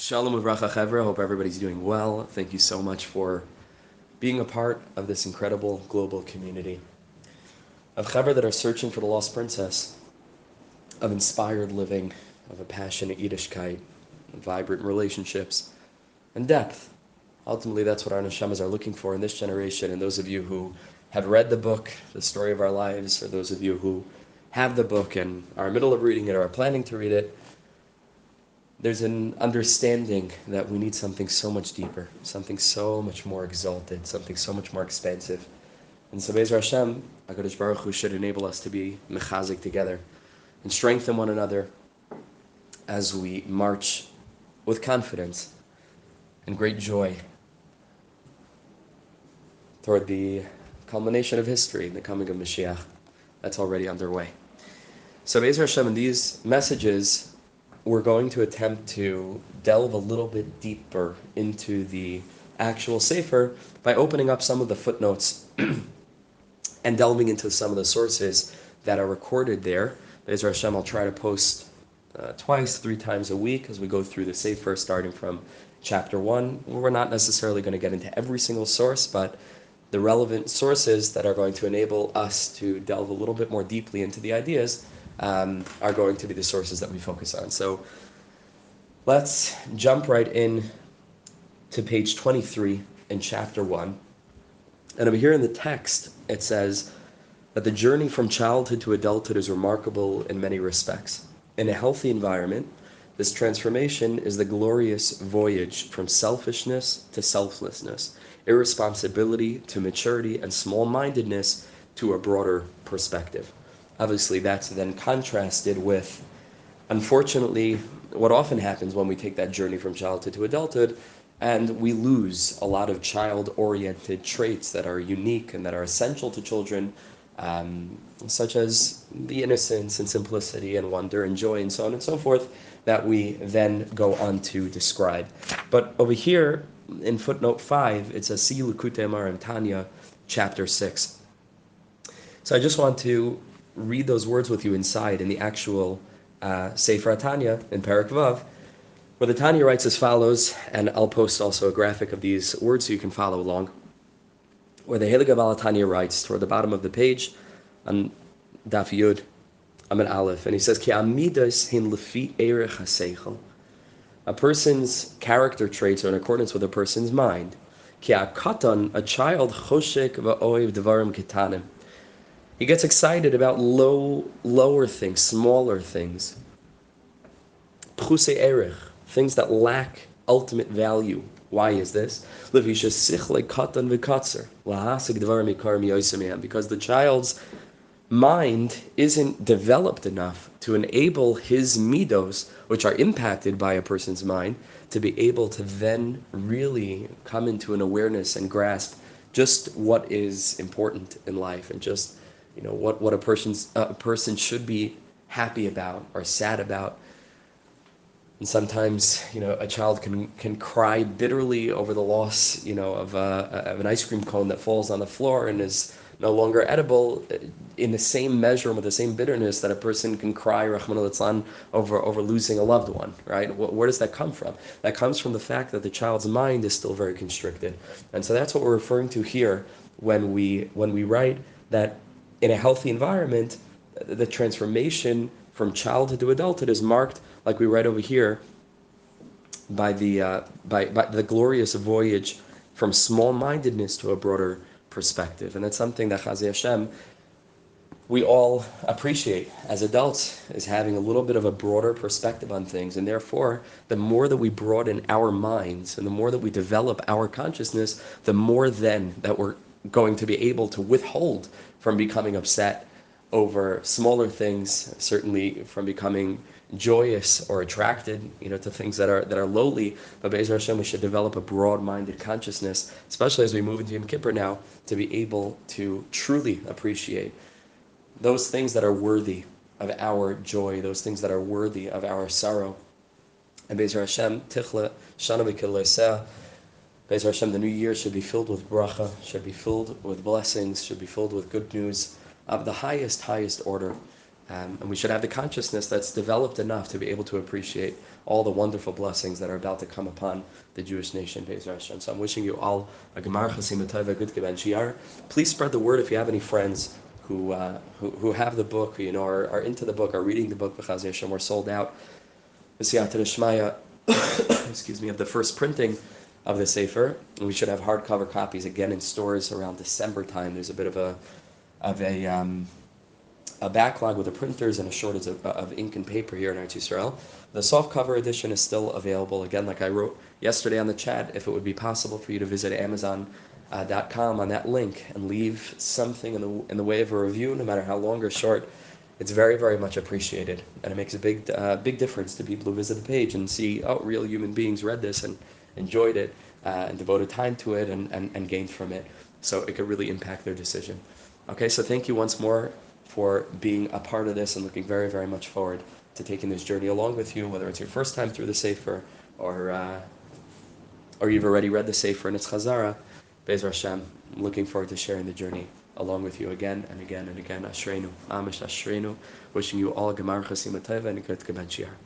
Shalom Uvracha Chevra. Hope everybody's doing well. Thank you so much for being a part of this incredible global community of Chevra that are searching for the lost princess, of inspired living, of a passionate Yiddishkeit, vibrant relationships, and depth. Ultimately, that's what our neshamas are looking for in this generation. And those of you who have read the book, The Story of Our Lives, or those of you who have the book and are in the middle of reading it or are planning to read it, there's an understanding that we need something so much deeper, something so much more exalted, something so much more expansive. And so Bezer Hashem, HaKadosh Baruch Hu should enable us to be mechazik together and strengthen one another as we march with confidence and great joy toward the culmination of history, the coming of Mashiach. That's already underway. So Bezer Hashem, in these messages, we're going to attempt to delve a little bit deeper into the actual Sefer by opening up some of the footnotes and delving into some of the sources that are recorded there. Bezer Hashem, I'll try to post uh, twice, three times a week as we go through the Sefer, starting from chapter one. We're not necessarily going to get into every single source, but the relevant sources that are going to enable us to delve a little bit more deeply into the ideas um, are going to be the sources that we focus on. So let's jump right in to page 23 in chapter 1. And over here in the text, it says that the journey from childhood to adulthood is remarkable in many respects. In a healthy environment, this transformation is the glorious voyage from selfishness to selflessness, irresponsibility to maturity, and small mindedness to a broader perspective. Obviously, that's then contrasted with, unfortunately, what often happens when we take that journey from childhood to adulthood, and we lose a lot of child oriented traits that are unique and that are essential to children, um, such as the innocence and simplicity and wonder and joy and so on and so forth, that we then go on to describe. But over here in footnote 5, it says, See Likutei Amarim Tanya, chapter 6. So I just want to read those words with you inside in the actual uh, Sefer Tanya in Perek Vav, where the Tanya writes as follows, and I'll post also a graphic of these words so you can follow along. Where the Helig Tanya writes toward the bottom of the page on Daf Yud, Amud Aleph, and he says, Ki amidas hin lefi erech. A person's character traits are in accordance with a person's mind. Ki akatan, a child choshek va'oiv devarim kitanim he gets excited about low, lower things, smaller things. erech, things that lack ultimate value. Why is this? Because the child's mind isn't developed enough to enable his midos, which are impacted by a person's mind, to be able to then really come into an awareness and grasp just what is important in life and just you know what what a person's a person should be happy about or sad about. And sometimes you know a child can can cry bitterly over the loss you know of, uh, of an ice cream cone that falls on the floor and is no longer edible uh, in the same measure and with the same bitterness that a person can cry over over losing a loved one right? Where does that come from? That comes from the fact that the child's mind is still very constricted. And so that's what we're referring to here when we when we write that in a healthy environment, the transformation from childhood to adulthood is marked, like we read over here, by the uh, by, by the glorious voyage from small-mindedness to a broader perspective, and that's something that Chazi Hashem we all appreciate as adults is having a little bit of a broader perspective on things, and therefore, the more that we broaden our minds and the more that we develop our consciousness, the more then that we're going to be able to withhold from becoming upset over smaller things, certainly from becoming joyous or attracted, you know, to things that are that are lowly. But Be'ezer Hashem, we should develop a broad-minded consciousness, especially as we move into Yom Kippur now, to be able to truly appreciate those things that are worthy of our joy, those things that are worthy of our sorrow. And Be'ezer Hashem, Tichla, Shana Be'ez Hashem, the new year should be filled with bracha, should be filled with blessings, should be filled with good news of the highest, highest order. Um, and we should have the consciousness that's developed enough to be able to appreciate all the wonderful blessings that are about to come upon the Jewish nation, Be'ez Hashem. So I'm wishing you all a Gemar Chasim good Geben. Please spread the word if you have any friends who, uh, who, who have the book, you know, are, are into the book, are reading the book, B'chaz Hashem, we're sold out. Excuse me, of the first printing of the Sefer. We should have hardcover copies again in stores around December time. There's a bit of a, of a, um, a backlog with the printers and a shortage of, of ink and paper here in Eretz Yisrael. The softcover edition is still available. Again, like I wrote yesterday on the chat, if it would be possible for you to visit Amazon.com on that link and leave something in the in the way of a review, no matter how long or short, it's very very much appreciated, and it makes a big uh, big difference to people who visit the page and see oh real human beings read this and enjoyed it uh, and devoted time to it and, and, and gained from it. So it could really impact their decision. Okay, so thank you once more for being a part of this and looking very, very much forward to taking this journey along with you, whether it's your first time through the Sefer or, uh, or you've already read the Sefer and it's Chazara. Be'ez Hashem, I'm looking forward to sharing the journey along with you again and again and again. Ashreinu, Amish Ashreinu, wishing you all Gemar Chasim and a good